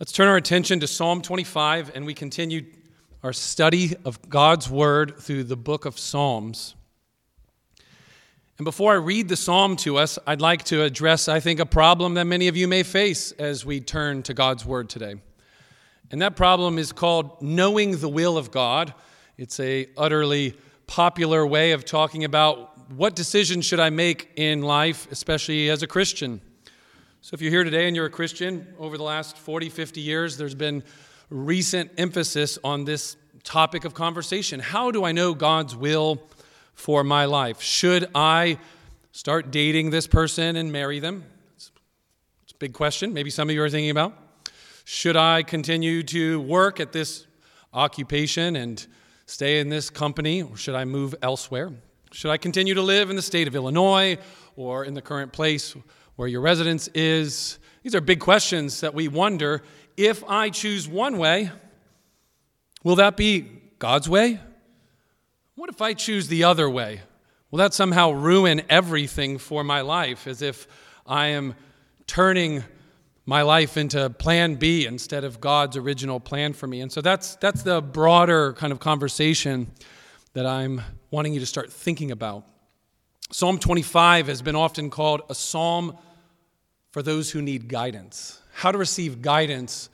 Let's turn our attention to Psalm 25 and we continue our study of God's Word through the book of Psalms. And before I read the psalm to us, I'd like to address, I think, a problem that many of you may face as we turn to God's Word today. And that problem is called knowing the will of God. It's a utterly popular way of talking about what decisions should I make in life, especially as a Christian. So, if you're here today and you're a Christian, over the last 40, 50 years, there's been recent emphasis on this topic of conversation. How do I know God's will for my life? Should I start dating this person and marry them? It's, it's a big question. Maybe some of you are thinking about. Should I continue to work at this occupation and stay in this company, or should I move elsewhere? Should I continue to live in the state of Illinois or in the current place? Where your residence is. These are big questions that we wonder if I choose one way, will that be God's way? What if I choose the other way? Will that somehow ruin everything for my life as if I am turning my life into plan B instead of God's original plan for me? And so that's, that's the broader kind of conversation that I'm wanting you to start thinking about. Psalm 25 has been often called a psalm for those who need guidance. How to receive guidance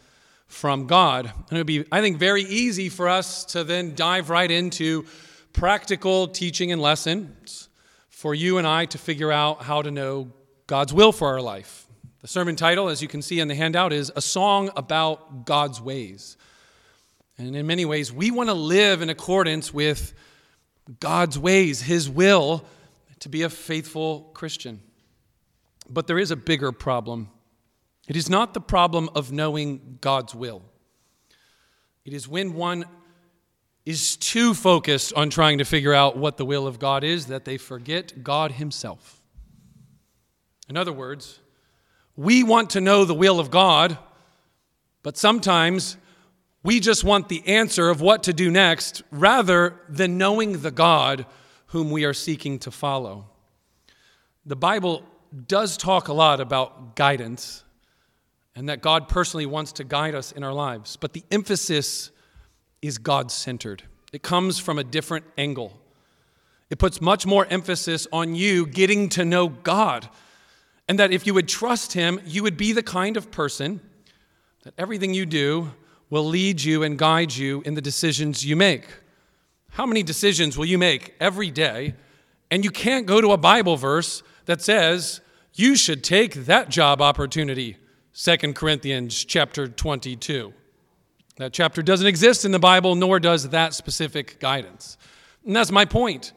from God. And it would be, I think, very easy for us to then dive right into practical teaching and lessons for you and I to figure out how to know God's will for our life. The sermon title, as you can see in the handout, is A Song About God's Ways. And in many ways, we want to live in accordance with God's ways, His will, to be a faithful Christian. But there is a bigger problem. It is not the problem of knowing God's will, it is when one is too focused on trying to figure out what the will of God is that they forget God Himself. In other words, we want to know the will of God, but sometimes we just want the answer of what to do next rather than knowing the God whom we are seeking to follow. The Bible does talk a lot about guidance and that God personally wants to guide us in our lives, but the emphasis is God centered. It comes from a different angle. It puts much more emphasis on you getting to know God, and that if you would trust Him, you would be the kind of person that everything you do will lead you and guide you in the decisions you make. How many decisions will you make every day? And you can't go to a Bible verse that says you should take that job opportunity. 2 Corinthians chapter 22. That chapter doesn't exist in the Bible, nor does that specific guidance. And that's my point.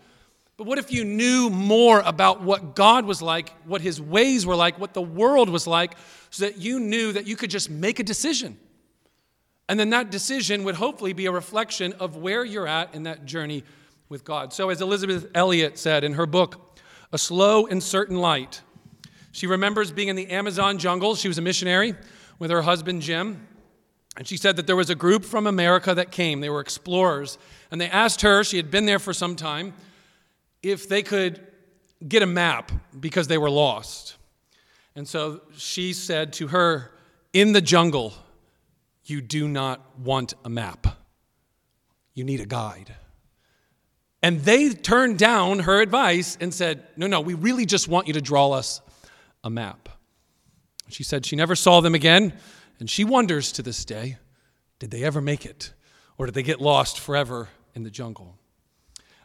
But what if you knew more about what God was like, what his ways were like, what the world was like, so that you knew that you could just make a decision? And then that decision would hopefully be a reflection of where you're at in that journey with God. So, as Elisabeth Elliot said in her book, A Slow and Certain Light, she remembers being in the Amazon jungle. She was a missionary with her husband, Jim. And she said that there was a group from America that came. They were explorers. And they asked her, she had been there for some time, if they could get a map because they were lost. And so she said to her, In the jungle, you do not want a map, you need a guide. And they turned down her advice and said, No, no, we really just want you to draw us a map. She said she never saw them again, and she wonders to this day did they ever make it? Or did they get lost forever in the jungle?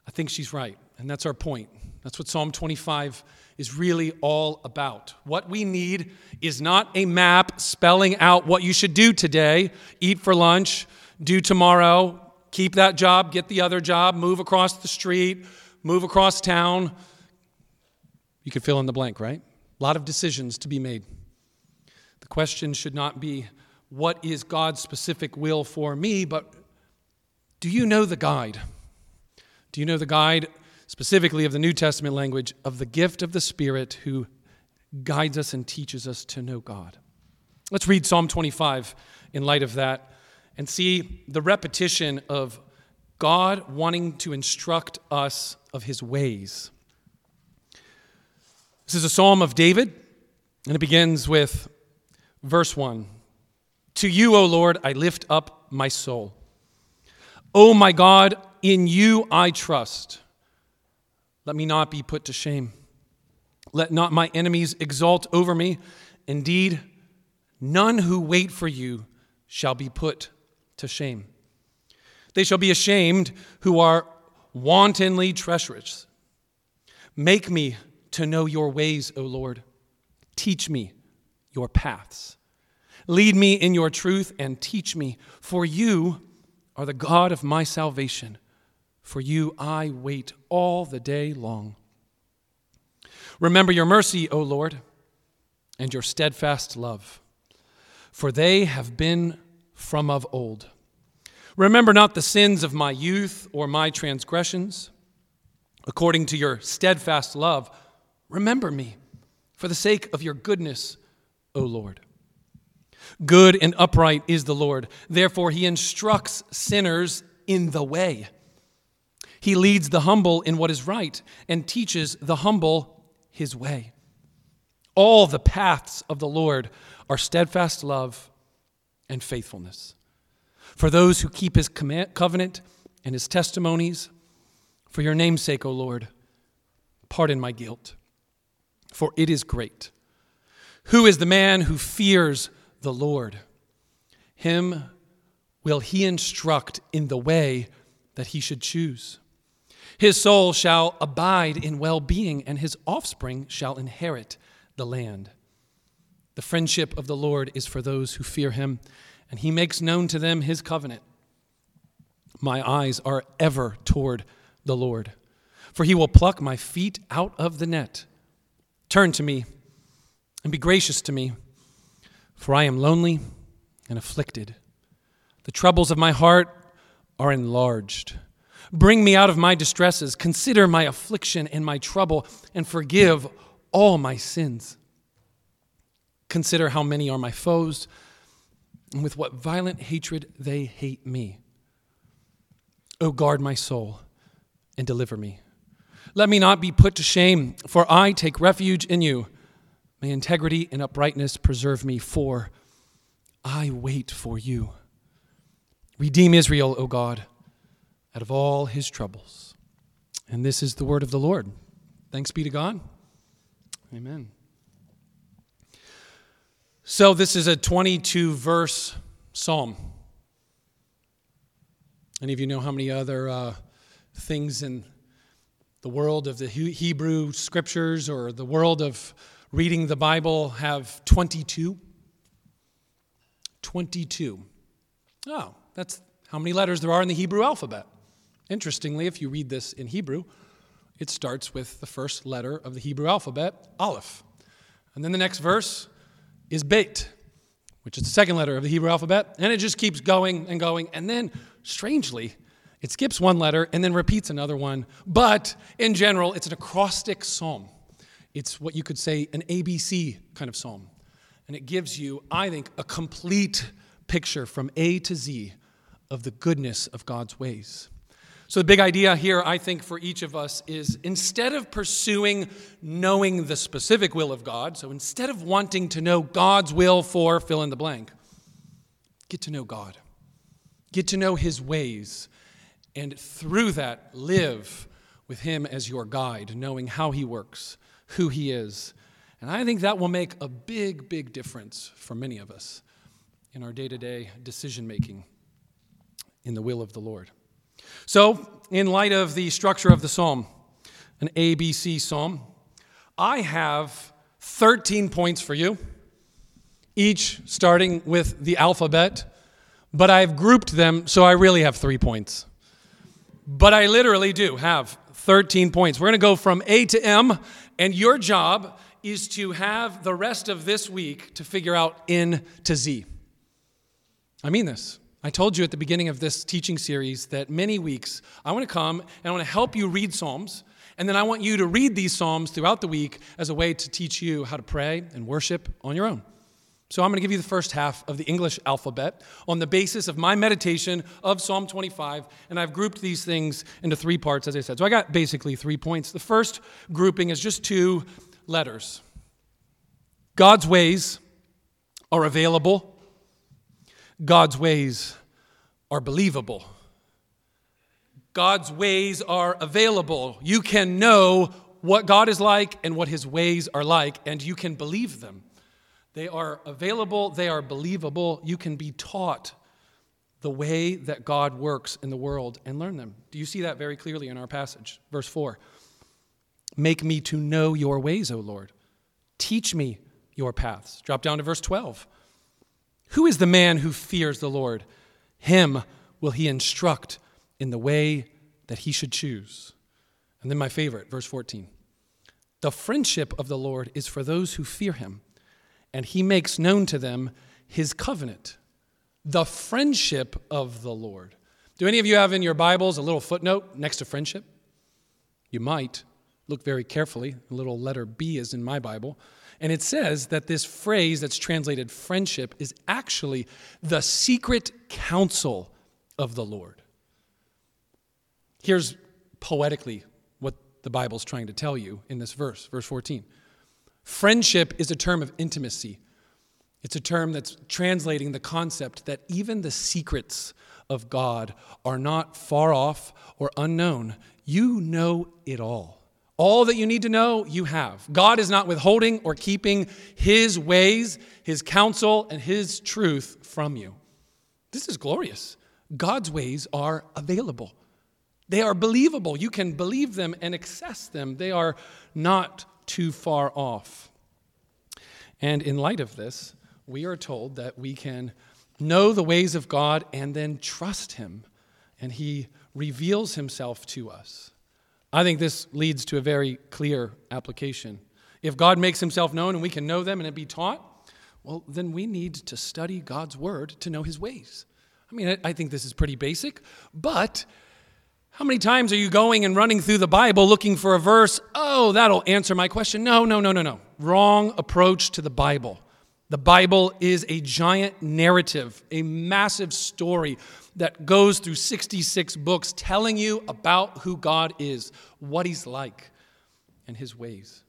I think she's right, and that's our point. That's what Psalm 25 is really all about. What we need is not a map spelling out what you should do today eat for lunch, do tomorrow, keep that job, get the other job, move across the street, move across town. You could fill in the blank, right? A lot of decisions to be made. The question should not be, what is God's specific will for me, but do you know the guide? Do you know the guide specifically of the New Testament language of the gift of the Spirit who guides us and teaches us to know God. Let's read Psalm 25 in light of that and see the repetition of God wanting to instruct us of his ways. This is a psalm of David, and it begins with verse 1 To you, O Lord, I lift up my soul. O my God, in you I trust. Let me not be put to shame. Let not my enemies exult over me. Indeed, none who wait for you shall be put to shame. They shall be ashamed who are wantonly treacherous. Make me to know your ways, O Lord. Teach me your paths. Lead me in your truth and teach me, for you are the God of my salvation. For you I wait all the day long. Remember your mercy, O Lord, and your steadfast love, for they have been from of old. Remember not the sins of my youth or my transgressions. According to your steadfast love, remember me for the sake of your goodness, O Lord. Good and upright is the Lord. Therefore, he instructs sinners in the way. He leads the humble in what is right and teaches the humble his way. All the paths of the Lord are steadfast love and faithfulness. For those who keep his covenant and his testimonies, for your name's sake, O Lord, pardon my guilt, for it is great. Who is the man who fears the Lord. Him will he instruct in the way that he should choose. His soul shall abide in well being, and his offspring shall inherit the land. The friendship of the Lord is for those who fear him, and he makes known to them his covenant. My eyes are ever toward the Lord, for he will pluck my feet out of the net. Turn to me and be gracious to me for I am lonely and afflicted. The troubles of my heart are enlarged. Bring me out of my distresses. Consider my affliction and my trouble, and forgive all my sins. Consider how many are my foes, and with what violent hatred they hate me. O guard my soul and deliver me. Let me not be put to shame, for I take refuge in you. May integrity and uprightness preserve me, for I wait for you. Redeem Israel, O God, out of all his troubles. And this is the word of the Lord. Thanks be to God. Amen. So, this is a 22 verse psalm. Any of you know how many other uh, things in the world of the Hebrew scriptures or the world of reading the Bible have 22? 22. Oh, that's how many letters there are in the Hebrew alphabet. Interestingly, if you read this in Hebrew, it starts with the first letter of the Hebrew alphabet, Aleph. And then the next verse is Bet, which is the second letter of the Hebrew alphabet. And it just keeps going and going. And then, strangely, it skips one letter and then repeats another one. But in general, it's an acrostic psalm. It's what you could say an ABC kind of psalm. And it gives you, I think, a complete picture from A to Z of the goodness of God's ways. So, the big idea here, I think, for each of us is instead of pursuing knowing the specific will of God, so instead of wanting to know God's will for fill in the blank, get to know God, get to know His ways, and through that, live with Him as your guide, knowing how He works, who He is. And I think that will make a big, big difference for many of us in our day to day decision making in the will of the Lord. So, in light of the structure of the psalm, an ABC psalm, I have 13 points for you, each starting with the alphabet, but I've grouped them so I really have three points. But I literally do have 13 points. We're going to go from A to M, and your job is to have the rest of this week to figure out N to Z. I mean this. I told you at the beginning of this teaching series that many weeks I want to come and I want to help you read Psalms, and then I want you to read these Psalms throughout the week as a way to teach you how to pray and worship on your own. So I'm going to give you the first half of the English alphabet on the basis of my meditation of Psalm 25, and I've grouped these things into three parts, as I said. So I got basically three points. The first grouping is just two letters God's ways are available, God's ways are believable. God's ways are available. You can know what God is like and what his ways are like, and you can believe them. They are available, they are believable. You can be taught the way that God works in the world and learn them. Do you see that very clearly in our passage? Verse 4 Make me to know your ways, O Lord. Teach me your paths. Drop down to verse 12. Who is the man who fears the Lord? Him will he instruct in the way that he should choose. And then my favorite, verse 14. The friendship of the Lord is for those who fear him, and he makes known to them his covenant. The friendship of the Lord. Do any of you have in your Bibles a little footnote next to friendship? You might. Look very carefully. A little letter B is in my Bible. And it says that this phrase that's translated friendship is actually the secret counsel of the Lord. Here's poetically what the Bible's trying to tell you in this verse, verse 14. Friendship is a term of intimacy. It's a term that's translating the concept that even the secrets of God are not far off or unknown. You know it all. All that you need to know, you have. God is not withholding or keeping His ways, His counsel, and His truth from you. This is glorious. God's ways are available, they are believable. You can believe them and access them, they are not too far off. And in light of this, we are told that we can know the ways of God and then trust Him, and He reveals Himself to us. I think this leads to a very clear application. If God makes himself known and we can know them and it be taught, well, then we need to study God's word to know his ways. I mean, I think this is pretty basic, but how many times are you going and running through the Bible looking for a verse? Oh, that'll answer my question. No, no, no, no, no. Wrong approach to the Bible. The Bible is a giant narrative, a massive story that goes through 66 books telling you about who God is, what He's like, and His ways.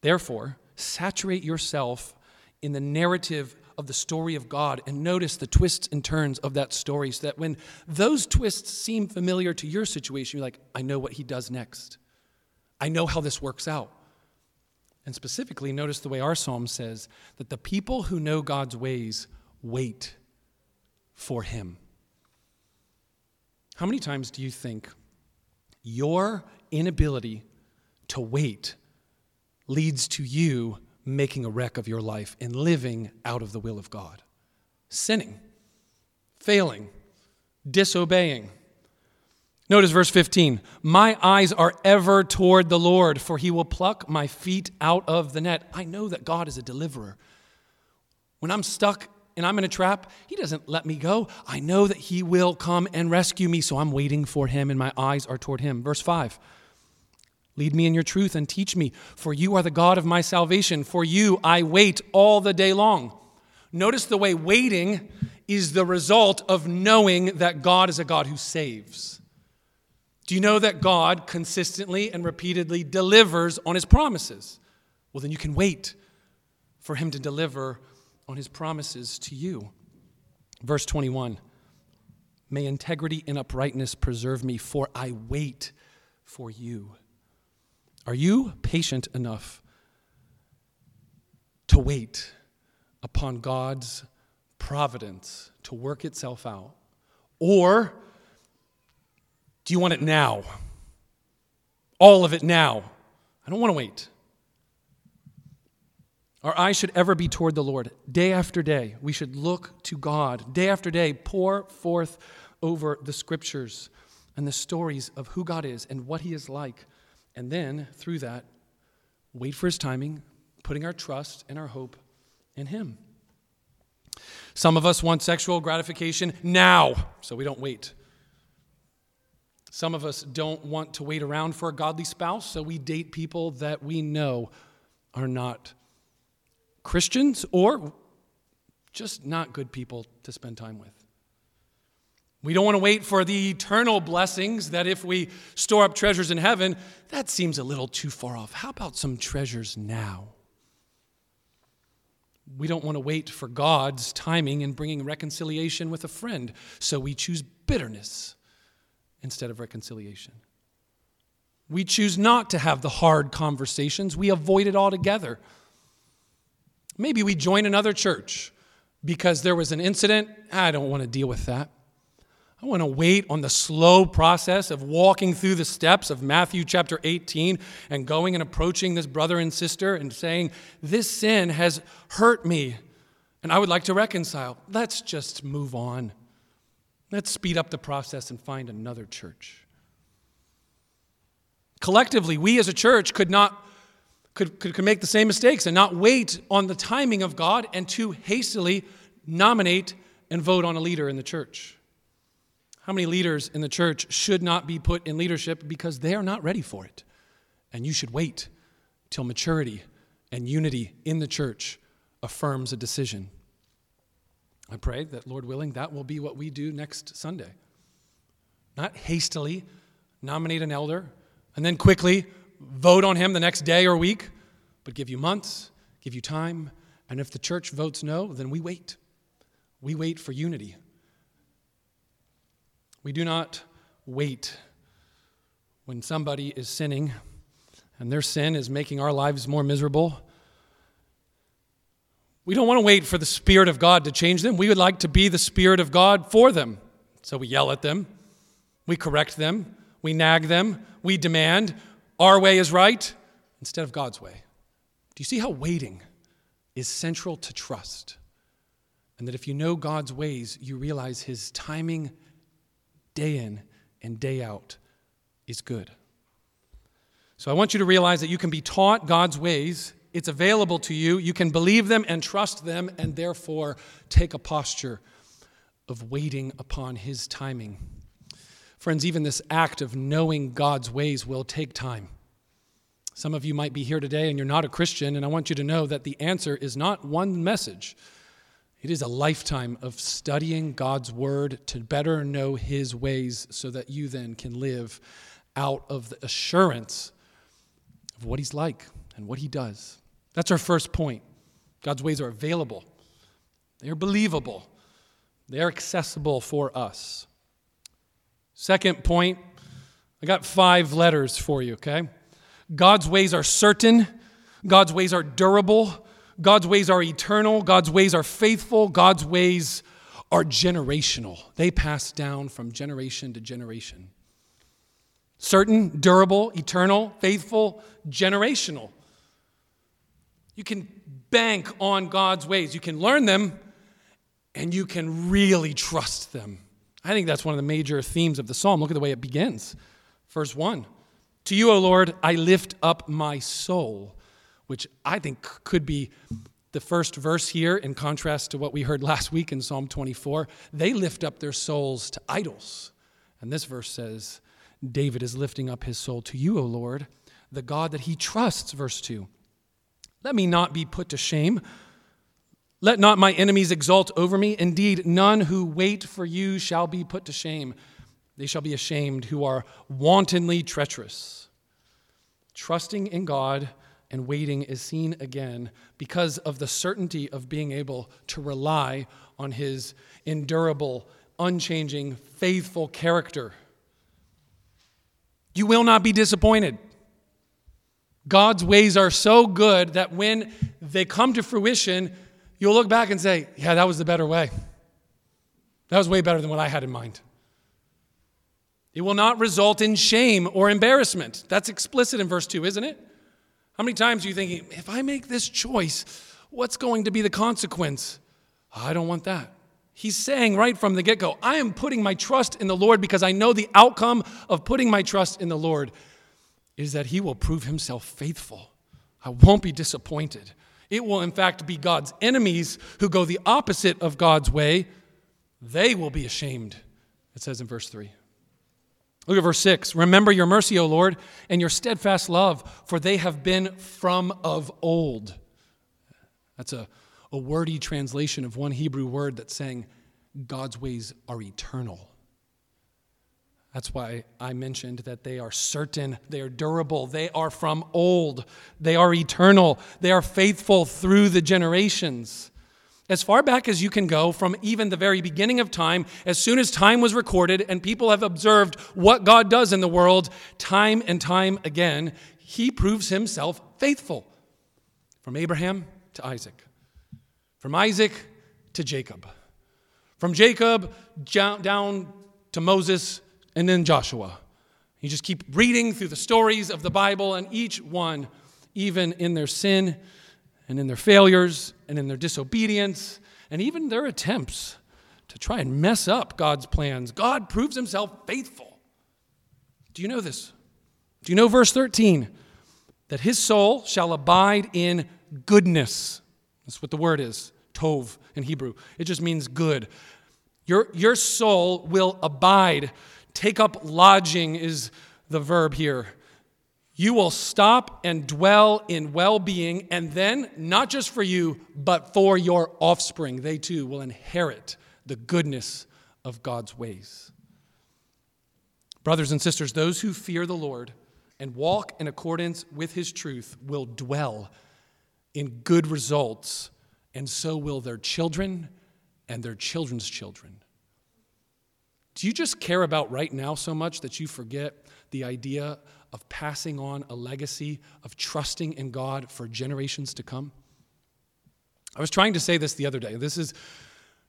Therefore, saturate yourself in the narrative of the story of God and notice the twists and turns of that story so that when those twists seem familiar to your situation, you're like, I know what He does next. I know how this works out. And specifically, notice the way our psalm says that the people who know God's ways wait for Him. How many times do you think your inability to wait leads to you making a wreck of your life and living out of the will of God? Sinning, failing, disobeying. Notice verse 15 My eyes are ever toward the Lord, for he will pluck my feet out of the net. I know that God is a deliverer. When I'm stuck and I'm in a trap, He doesn't let me go. I know that He will come and rescue me, so I'm waiting for Him, and my eyes are toward Him. Verse 5 Lead me in your truth and teach me, for you are the God of my salvation. For you I wait all the day long. Notice the way waiting is the result of knowing that God is a God who saves. Do you know that God consistently and repeatedly delivers on his promises? Well, then you can wait for him to deliver on his promises to you. Verse 21 May integrity and uprightness preserve me, for I wait for you. Are you patient enough to wait upon God's providence to work itself out? Or do you want it now? All of it now? I don't want to wait. Our eyes should ever be toward the Lord. Day after day, we should look to God. Day after day, pour forth over the scriptures and the stories of who God is and what He is like. And then, through that, wait for His timing, putting our trust and our hope in Him. Some of us want sexual gratification now, so we don't wait. Some of us don't want to wait around for a godly spouse, so we date people that we know are not Christians or just not good people to spend time with. We don't want to wait for the eternal blessings that if we store up treasures in heaven, that seems a little too far off. How about some treasures now? We don't want to wait for God's timing in bringing reconciliation with a friend, so we choose bitterness instead of reconciliation. We choose not to have the hard conversations, we avoid it altogether. Maybe we join another church because there was an incident. I don't want to deal with that. I want to wait on the slow process of walking through the steps of Matthew chapter 18 and going and approaching this brother and sister and saying, This sin has hurt me and I would like to reconcile. Let's just move on. Let's speed up the process and find another church. Collectively, we as a church could not could, could, could make the same mistakes and not wait on the timing of God and to hastily nominate and vote on a leader in the church. How many leaders in the church should not be put in leadership because they are not ready for it? And you should wait till maturity and unity in the church affirms a decision. I pray that, Lord willing, that will be what we do next Sunday. Not hastily nominate an elder and then quickly vote on him the next day or week, but give you months, give you time. And if the church votes no, then we wait. We wait for unity. We do not wait when somebody is sinning and their sin is making our lives more miserable. We don't want to wait for the Spirit of God to change them. We would like to be the Spirit of God for them. So we yell at them, we correct them, we nag them, we demand our way is right instead of God's way. Do you see how waiting is central to trust? And that if you know God's ways, you realize His timing day in and day out is good. So I want you to realize that you can be taught God's ways. It's available to you. You can believe them and trust them, and therefore take a posture of waiting upon His timing. Friends, even this act of knowing God's ways will take time. Some of you might be here today and you're not a Christian, and I want you to know that the answer is not one message. It is a lifetime of studying God's word to better know his ways so that you then can live out of the assurance of what he's like and what he does. That's our first point. God's ways are available, they are believable, they are accessible for us. Second point, I got five letters for you, okay? God's ways are certain, God's ways are durable, God's ways are eternal, God's ways are faithful, God's ways are generational. They pass down from generation to generation. Certain, durable, eternal, faithful, generational. You can bank on God's ways. You can learn them and you can really trust them. I think that's one of the major themes of the psalm. Look at the way it begins. Verse 1 To you, O Lord, I lift up my soul, which I think could be the first verse here in contrast to what we heard last week in Psalm 24. They lift up their souls to idols. And this verse says, David is lifting up his soul to you, O Lord, the God that he trusts. Verse 2. Let me not be put to shame. Let not my enemies exult over me. Indeed, none who wait for you shall be put to shame. They shall be ashamed who are wantonly treacherous. Trusting in God and waiting is seen again because of the certainty of being able to rely on his endurable, unchanging, faithful character. You will not be disappointed. God's ways are so good that when they come to fruition, you'll look back and say, yeah, that was the better way. That was way better than what I had in mind. It will not result in shame or embarrassment. That's explicit in verse 2, isn't it? How many times are you thinking, if I make this choice, what's going to be the consequence? I don't want that. He's saying right from the get go, I am putting my trust in the Lord because I know the outcome of putting my trust in the Lord is that He will prove Himself faithful. I won't be disappointed. It will, in fact, be God's enemies who go the opposite of God's way. They will be ashamed, it says in verse 3. Look at verse 6. Remember your mercy, O Lord, and your steadfast love, for they have been from of old. That's a, a wordy translation of one Hebrew word that's saying God's ways are eternal. That's why I mentioned that they are certain, they are durable, they are from old, they are eternal, they are faithful through the generations. As far back as you can go, from even the very beginning of time, as soon as time was recorded and people have observed what God does in the world, time and time again, He proves Himself faithful. From Abraham to Isaac, from Isaac to Jacob, from Jacob down to Moses and then Joshua. You just keep reading through the stories of the Bible, and each one, even in their sin and in their failures and in their disobedience and even their attempts to try and mess up God's plans, God proves himself faithful. Do you know this? Do you know verse 13? That his soul shall abide in goodness. That's what the word is, tov in Hebrew. It just means good. Your, your soul will abide Take up lodging is the verb here. You will stop and dwell in well being, and then, not just for you, but for your offspring. They too will inherit the goodness of God's ways. Brothers and sisters, those who fear the Lord and walk in accordance with his truth will dwell in good results, and so will their children and their children's children. Do you just care about right now so much that you forget the idea of passing on a legacy of trusting in God for generations to come? I was trying to say this the other day. This is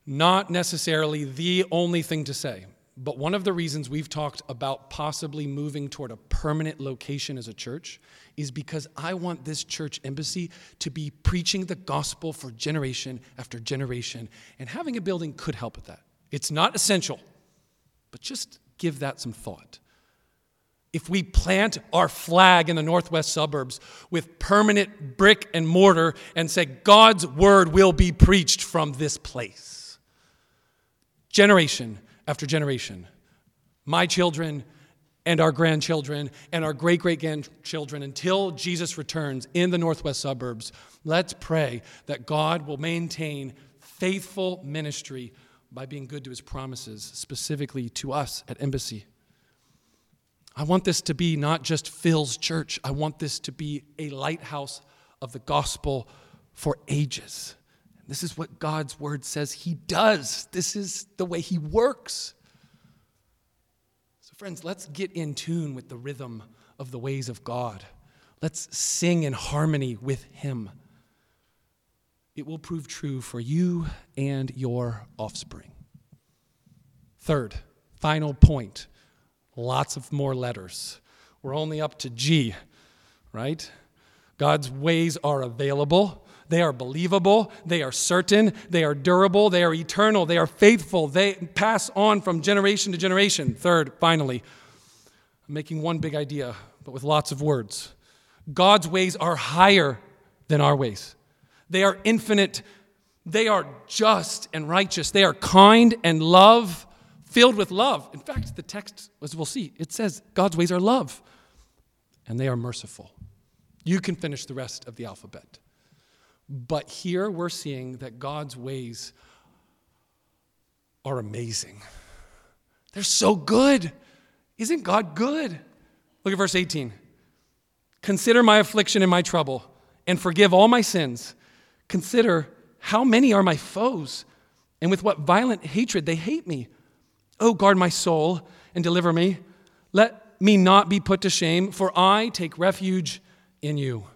not necessarily the only thing to say, but one of the reasons we've talked about possibly moving toward a permanent location as a church is because I want this church embassy to be preaching the gospel for generation after generation, and having a building could help with that. It's not essential. But just give that some thought. If we plant our flag in the northwest suburbs with permanent brick and mortar and say, God's word will be preached from this place, generation after generation, my children and our grandchildren and our great great grandchildren until Jesus returns in the northwest suburbs, let's pray that God will maintain faithful ministry by being good to his promises, specifically to us at Embassy. I want this to be not just Phill's church, I want this to be a lighthouse of the gospel for ages. This is what God's word says he does. This is the way he works. So, friends, let's get in tune with the rhythm of the ways of God. Let's sing in harmony with him it will prove true for you and your offspring. Third, final point lots of more letters. We're only up to G, right? God's ways are available. They are believable. They are certain. They are durable. They are eternal. They are faithful. They pass on from generation to generation. Third, finally, I'm making one big idea, but with lots of words. God's ways are higher than our ways. They are infinite. They are just and righteous. They are kind and love, filled with love. In fact, the text, as we'll see, it says God's ways are love and they are merciful. You can finish the rest of the alphabet. But here we're seeing that God's ways are amazing. They're so good. Isn't God good? Look at verse 18. Consider my affliction and my trouble, and forgive all my sins Consider how many are my foes, and with what violent hatred they hate me. Oh, guard my soul and deliver me. Let me not be put to shame, for I take refuge in you.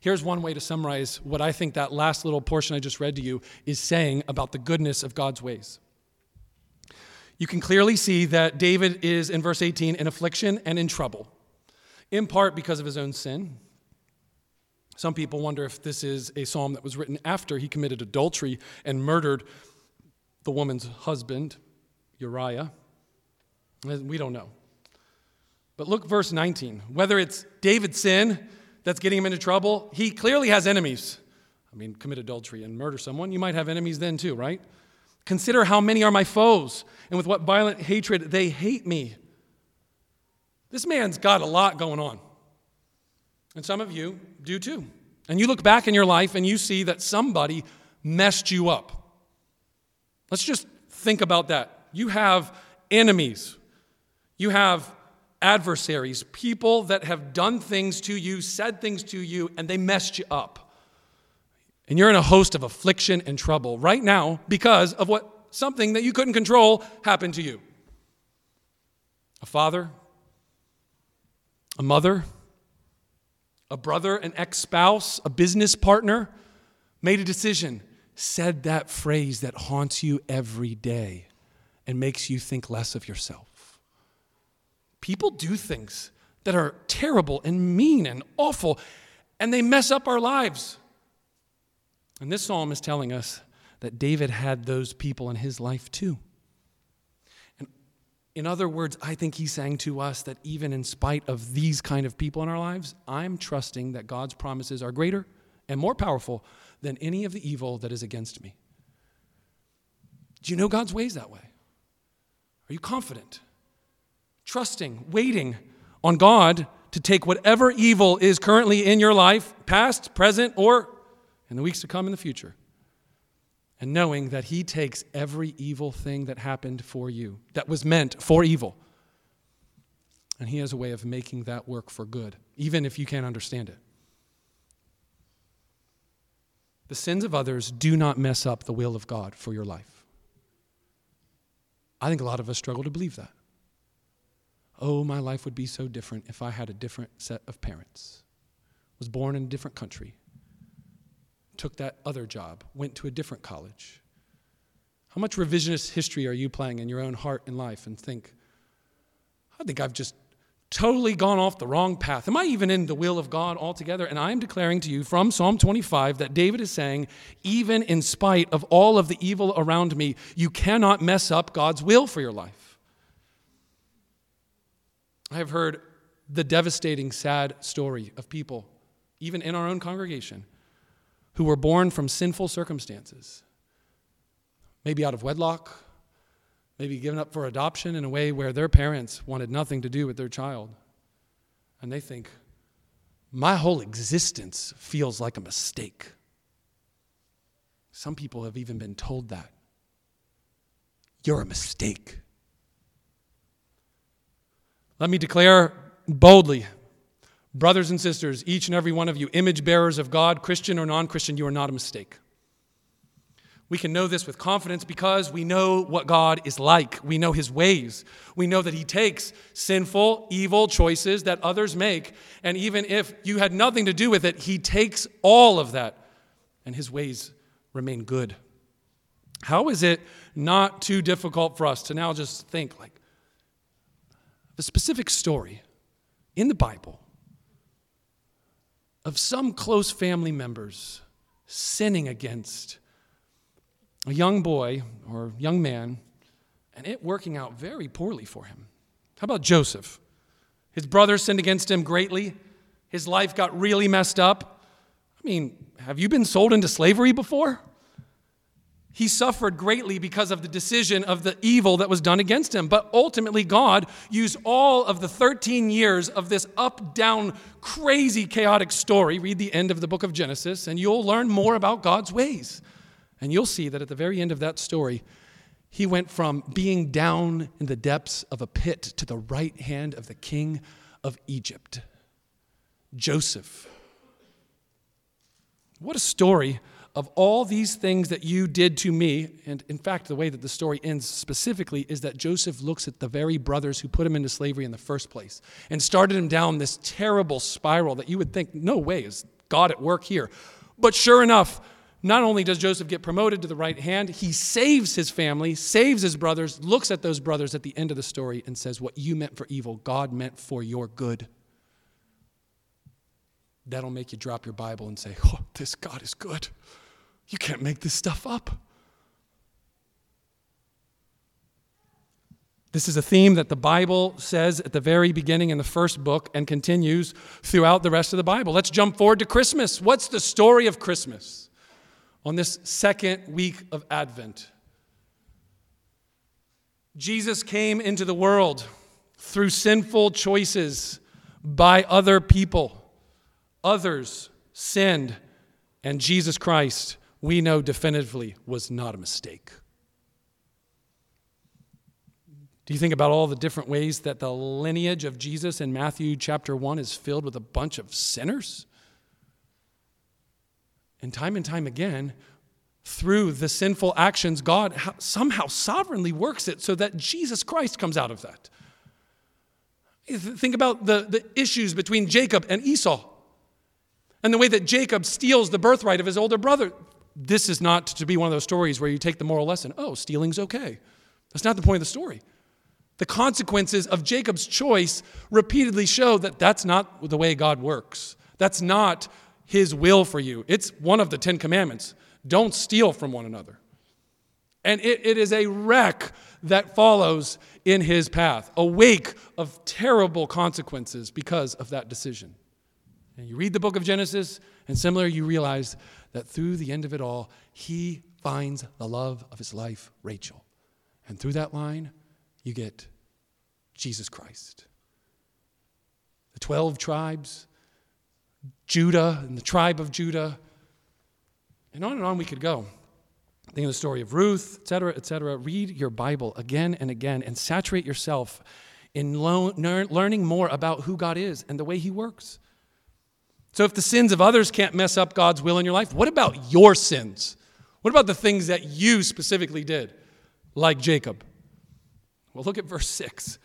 Here's one way to summarize what I think that last little portion I just read to you is saying about the goodness of God's ways. You can clearly see that David is, in verse 18, in affliction and in trouble, in part because of his own sin, some people wonder if this is a psalm that was written after he committed adultery and murdered the woman's husband, Uriah. We don't know. But look, verse 19. Whether it's David's sin that's getting him into trouble, he clearly has enemies. I mean, commit adultery and murder someone, you might have enemies then too, right? Consider how many are my foes, and with what violent hatred they hate me. This man's got a lot going on. And some of you do too. And you look back in your life and you see that somebody messed you up. Let's just think about that. You have enemies, you have adversaries, people that have done things to you, said things to you, and they messed you up. And you're in a host of affliction and trouble right now because of what something that you couldn't control happened to you. A father, a mother, a brother, an ex spouse, a business partner made a decision, said that phrase that haunts you every day and makes you think less of yourself. People do things that are terrible and mean and awful, and they mess up our lives. And this psalm is telling us that David had those people in his life too. In other words, I think he's saying to us that even in spite of these kind of people in our lives, I'm trusting that God's promises are greater and more powerful than any of the evil that is against me. Do you know God's ways that way? Are you confident? Trusting, waiting on God to take whatever evil is currently in your life, past, present, or in the weeks to come in the future, and knowing that He takes every evil thing that happened for you, that was meant for evil, and He has a way of making that work for good, even if you can't understand it. The sins of others do not mess up the will of God for your life. I think a lot of us struggle to believe that. Oh, my life would be so different if I had a different set of parents, was born in a different country, took that other job, went to a different college. How much revisionist history are you playing in your own heart and life and think, I think I've just totally gone off the wrong path? Am I even in the will of God altogether? And I'm declaring to you from Psalm 25 that David is saying, even in spite of all of the evil around me, you cannot mess up God's will for your life. I have heard the devastating, sad story of people, even in our own congregation, who were born from sinful circumstances, maybe out of wedlock, maybe given up for adoption in a way where their parents wanted nothing to do with their child. And they think, my whole existence feels like a mistake. Some people have even been told that. You're a mistake. Let me declare boldly Brothers and sisters, each and every one of you, image bearers of God, Christian or non Christian, you are not a mistake. We can know this with confidence because we know what God is like. We know his ways. We know that he takes sinful, evil choices that others make, and even if you had nothing to do with it, he takes all of that, and his ways remain good. How is it not too difficult for us to now just think like the specific story in the Bible of some close family members sinning against a young boy or young man and it working out very poorly for him. How about Joseph? His brothers sinned against him greatly. His life got really messed up. I mean, have you been sold into slavery before? He suffered greatly because of the decision of the evil that was done against him. But ultimately, God used all of the 13 years of this up down, crazy, chaotic story. Read the end of the book of Genesis, and you'll learn more about God's ways. And you'll see that at the very end of that story, he went from being down in the depths of a pit to the right hand of the king of Egypt, Joseph. What a story of all these things that you did to me, and in fact, the way that the story ends specifically is that Joseph looks at the very brothers who put him into slavery in the first place and started him down this terrible spiral that you would think, no way, is God at work here. But sure enough, not only does Joseph get promoted to the right hand, he saves his family, saves his brothers, looks at those brothers at the end of the story, and says, What you meant for evil, God meant for your good. That'll make you drop your Bible and say, Oh, this God is good. You can't make this stuff up. This is a theme that the Bible says at the very beginning in the first book and continues throughout the rest of the Bible. Let's jump forward to Christmas. What's the story of Christmas on this second week of Advent? Jesus came into the world through sinful choices by other people. Others sinned, and Jesus Christ we know definitively was not a mistake. Do you think about all the different ways that the lineage of Jesus in Matthew chapter 1 is filled with a bunch of sinners? And time and time again, through the sinful actions, God somehow sovereignly works it so that Jesus Christ comes out of that. Think about the, the issues between Jacob and Esau and the way that Jacob steals the birthright of his older brother. This is not to be one of those stories where you take the moral lesson oh, stealing's okay. That's not the point of the story. The consequences of Jacob's choice repeatedly show that that's not the way God works. That's not his will for you. It's one of the Ten Commandments don't steal from one another. And it, it is a wreck that follows in his path, a wake of terrible consequences because of that decision. And you read the book of Genesis, and similar, you realize that through the end of it all, he finds the love of his life, Rachel. And through that line, you get Jesus Christ. The 12 tribes, Judah and the tribe of Judah. And on and on we could go. Think of the story of Ruth, et cetera, et cetera. Read your Bible again and again and saturate yourself in lo- learning more about who God is and the way He works. So, if the sins of others can't mess up God's will in your life, what about your sins? What about the things that you specifically did, like Jacob? Well, look at verse 6.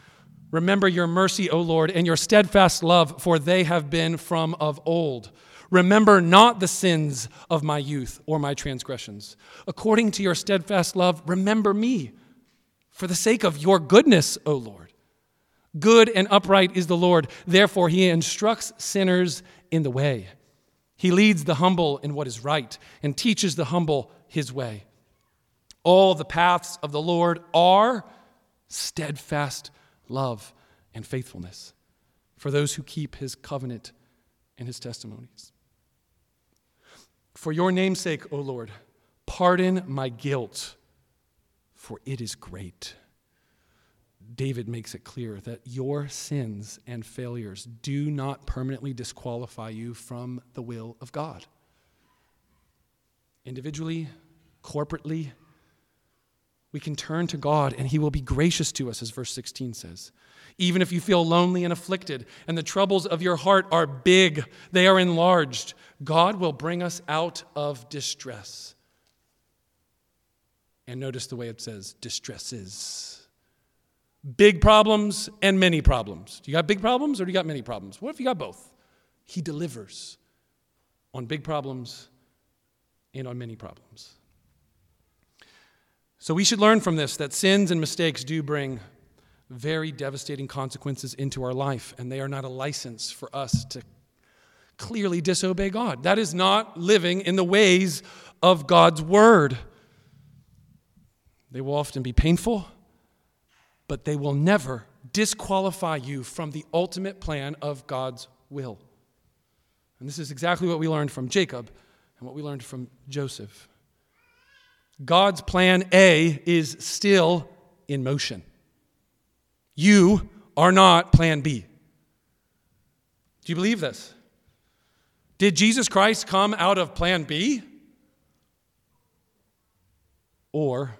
Remember your mercy, O Lord, and your steadfast love, for they have been from of old. Remember not the sins of my youth or my transgressions. According to your steadfast love, remember me, for the sake of your goodness, O Lord. Good and upright is the Lord, therefore, he instructs sinners in the way. He leads the humble in what is right and teaches the humble his way. All the paths of the Lord are steadfast love, and faithfulness for those who keep his covenant and his testimonies. For your name's sake, O Lord, pardon my guilt, for it is great. David makes it clear that your sins and failures do not permanently disqualify you from the will of God. Individually, corporately, we can turn to God and He will be gracious to us, as verse 16 says. Even if you feel lonely and afflicted and the troubles of your heart are big, they are enlarged, God will bring us out of distress. And notice the way it says distresses. Big problems and many problems. Do you got big problems or do you got many problems? What if you got both? He delivers on big problems and on many problems. So we should learn from this that sins and mistakes do bring very devastating consequences into our life, and they are not a license for us to clearly disobey God. That is not living in the ways of God's word. They will often be painful, but they will never disqualify you from the ultimate plan of God's will. And this is exactly what we learned from Jacob and what we learned from Joseph. God's plan A is still in motion. You are not plan B. Do you believe this? Did Jesus Christ come out of plan B? Or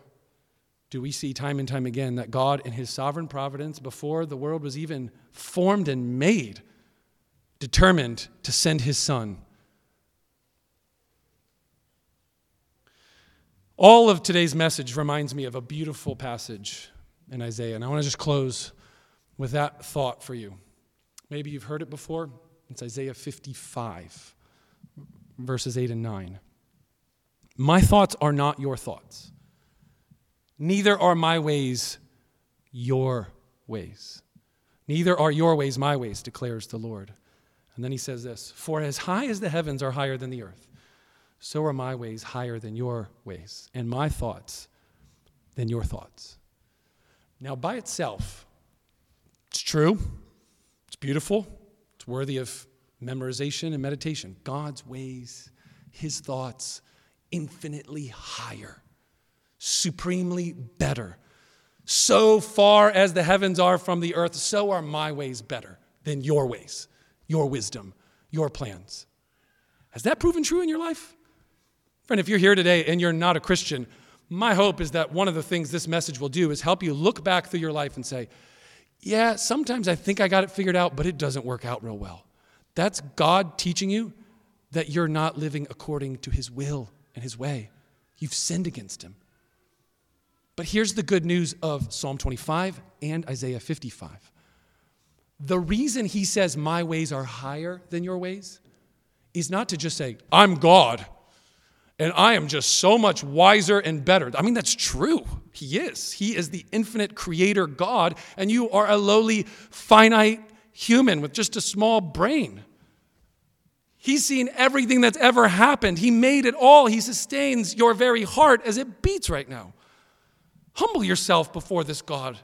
do we see time and time again that God, in his sovereign providence, before the world was even formed and made, determined to send his son All of today's message reminds me of a beautiful passage in Isaiah, and I want to just close with that thought for you. Maybe you've heard it before. It's Isaiah 55, verses 8 and 9. My thoughts are not your thoughts, neither are my ways your ways. Neither are your ways my ways, declares the Lord. And then he says this For as high as the heavens are higher than the earth, so are my ways higher than your ways, and my thoughts than your thoughts. Now, by itself, it's true, it's beautiful, it's worthy of memorization and meditation. God's ways, his thoughts, infinitely higher, supremely better. So far as the heavens are from the earth, so are my ways better than your ways, your wisdom, your plans. Has that proven true in your life? Friend, if you're here today and you're not a Christian, my hope is that one of the things this message will do is help you look back through your life and say, yeah, sometimes I think I got it figured out, but it doesn't work out real well. That's God teaching you that you're not living according to His will and His way. You've sinned against Him. But here's the good news of Psalm 25 and Isaiah 55. The reason he says, My ways are higher than your ways, is not to just say, I'm God and I am just so much wiser and better. I mean, that's true. He is. He is the infinite creator God, and you are a lowly, finite human with just a small brain. He's seen everything that's ever happened. He made it all. He sustains your very heart as it beats right now. Humble yourself before this God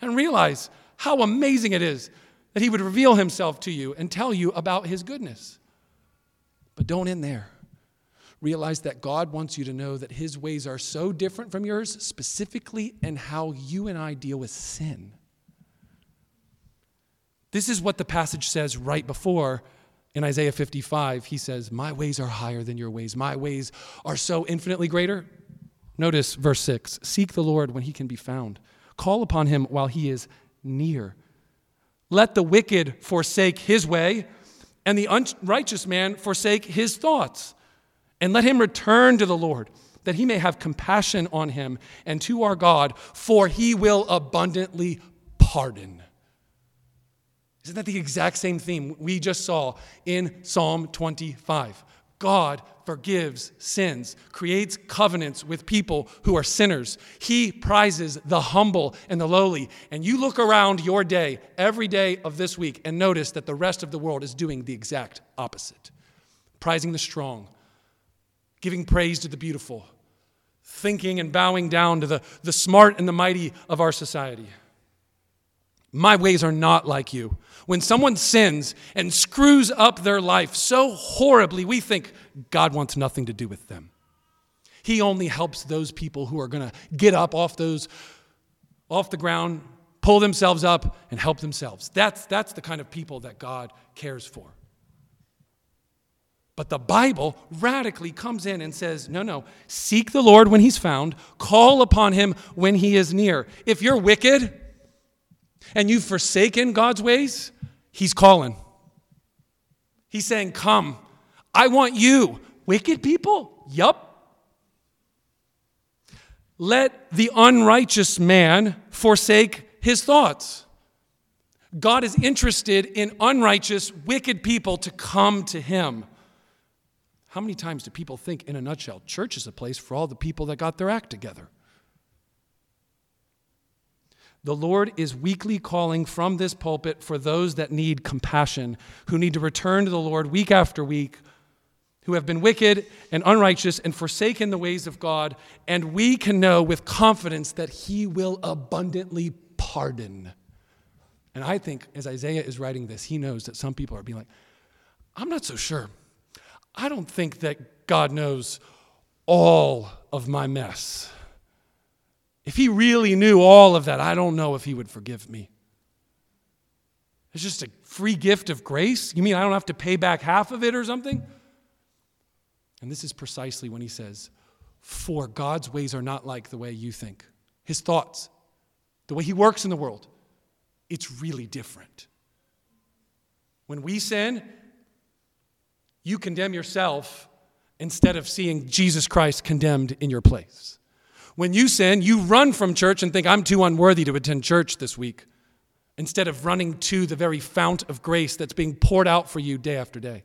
and realize how amazing it is that He would reveal Himself to you and tell you about His goodness. But don't end there. Realize that God wants you to know that His ways are so different from yours, specifically in how you and I deal with sin. This is what the passage says right before in Isaiah 55. He says, My ways are higher than your ways, my ways are so infinitely greater. Notice verse 6 Seek the Lord when he can be found, call upon him while he is near. Let the wicked forsake his way, and the unrighteous man forsake his thoughts. And let him return to the Lord, that he may have compassion on him and to our God, for he will abundantly pardon. Isn't that the exact same theme we just saw in Psalm 25? God forgives sins, creates covenants with people who are sinners. He prizes the humble and the lowly. And you look around your day, every day of this week, and notice that the rest of the world is doing the exact opposite prizing the strong, giving praise to the beautiful, thinking and bowing down to the, the smart and the mighty of our society. My ways are not like you. When someone sins and screws up their life so horribly, we think God wants nothing to do with them. He only helps those people who are going to get up off those off the ground, pull themselves up and help themselves. That's that's the kind of people that God cares for. But the Bible radically comes in and says, no, no, seek the Lord when he's found, call upon him when he is near. If you're wicked, and you've forsaken God's ways, He's calling. He's saying, Come, I want you. Wicked people? Yup. Let the unrighteous man forsake his thoughts. God is interested in unrighteous, wicked people to come to him. How many times do people think, in a nutshell, church is a place for all the people that got their act together? The Lord is weekly calling from this pulpit for those that need compassion, who need to return to the Lord week after week, who have been wicked and unrighteous and forsaken the ways of God. And we can know with confidence that He will abundantly pardon. And I think as Isaiah is writing this, he knows that some people are being like, I'm not so sure. I don't think that God knows all of my mess. If he really knew all of that, I don't know if he would forgive me. It's just a free gift of grace? You mean I don't have to pay back half of it or something? And this is precisely when he says, For God's ways are not like the way you think. His thoughts, the way he works in the world, it's really different. When we sin, you condemn yourself instead of seeing Jesus Christ condemned in your place. When you sin, you run from church and think, I'm too unworthy to attend church this week, instead of running to the very fount of grace that's being poured out for you day after day.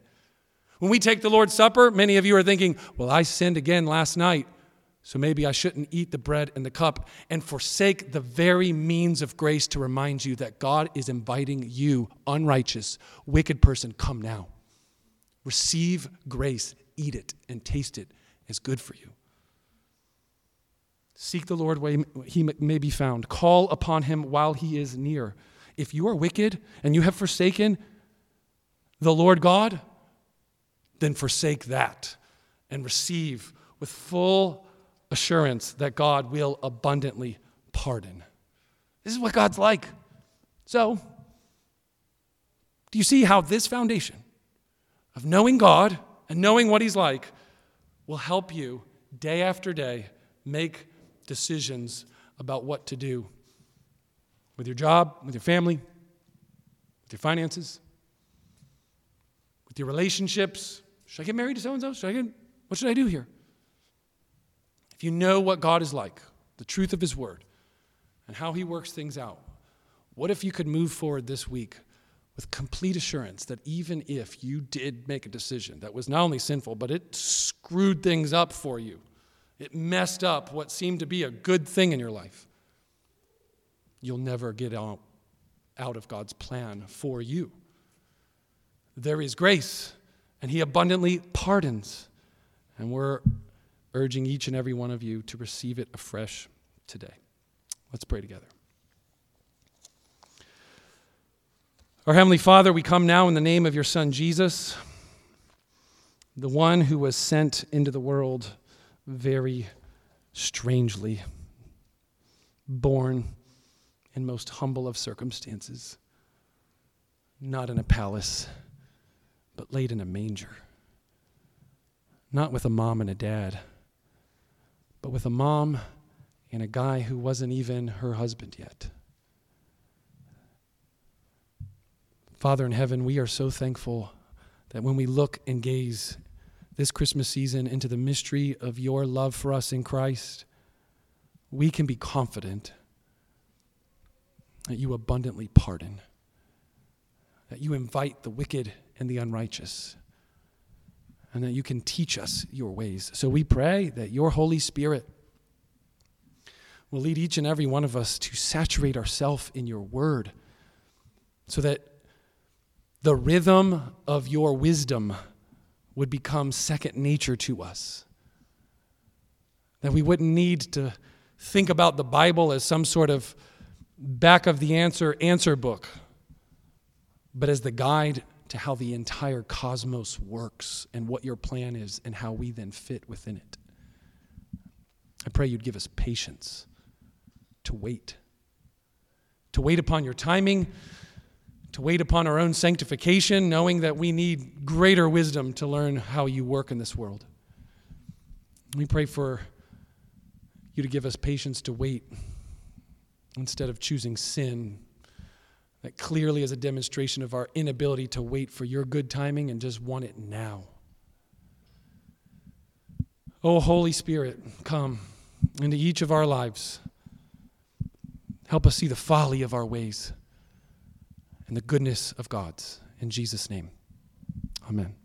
When we take the Lord's Supper, many of you are thinking, Well, I sinned again last night, so maybe I shouldn't eat the bread and the cup, and forsake the very means of grace to remind you that God is inviting you, unrighteous, wicked person, come now. Receive grace, eat it, and taste it as good for you. Seek the Lord where he may be found. Call upon him while he is near. If you are wicked and you have forsaken the Lord God, then forsake that and receive with full assurance that God will abundantly pardon. This is what God's like. So, do you see how this foundation of knowing God and knowing what He's like will help you day after day make decisions about what to do with your job, with your family, with your finances, with your relationships. Should I get married to so and so? Should I get, what should I do here? If you know what God is like, the truth of His Word, and how He works things out, what if you could move forward this week with complete assurance that even if you did make a decision that was not only sinful, but it screwed things up for you, it messed up what seemed to be a good thing in your life, you'll never get out, out of God's plan for you. There is grace, and He abundantly pardons. And we're urging each and every one of you to receive it afresh today. Let's pray together. Our Heavenly Father, we come now in the name of your Son Jesus, the one who was sent into the world very strangely, born in most humble of circumstances, not in a palace, but laid in a manger, not with a mom and a dad, but with a mom and a guy who wasn't even her husband yet. Father in heaven, we are so thankful that when we look and gaze this Christmas season into the mystery of your love for us in Christ, we can be confident that you abundantly pardon, that you invite the wicked and the unrighteous, and that you can teach us your ways. So we pray that your Holy Spirit will lead each and every one of us to saturate ourselves in your word so that the rhythm of your wisdom would become second nature to us. That we wouldn't need to think about the Bible as some sort of back of the answer answer book, but as the guide to how the entire cosmos works and what your plan is and how we then fit within it. I pray you'd give us patience to wait, to wait upon your timing to wait upon our own sanctification, knowing that we need greater wisdom to learn how you work in this world. We pray for you to give us patience to wait instead of choosing sin. That clearly is a demonstration of our inability to wait for your good timing and just want it now. Oh, Holy Spirit, come into each of our lives. Help us see the folly of our ways and the goodness of God's. In Jesus' name, amen.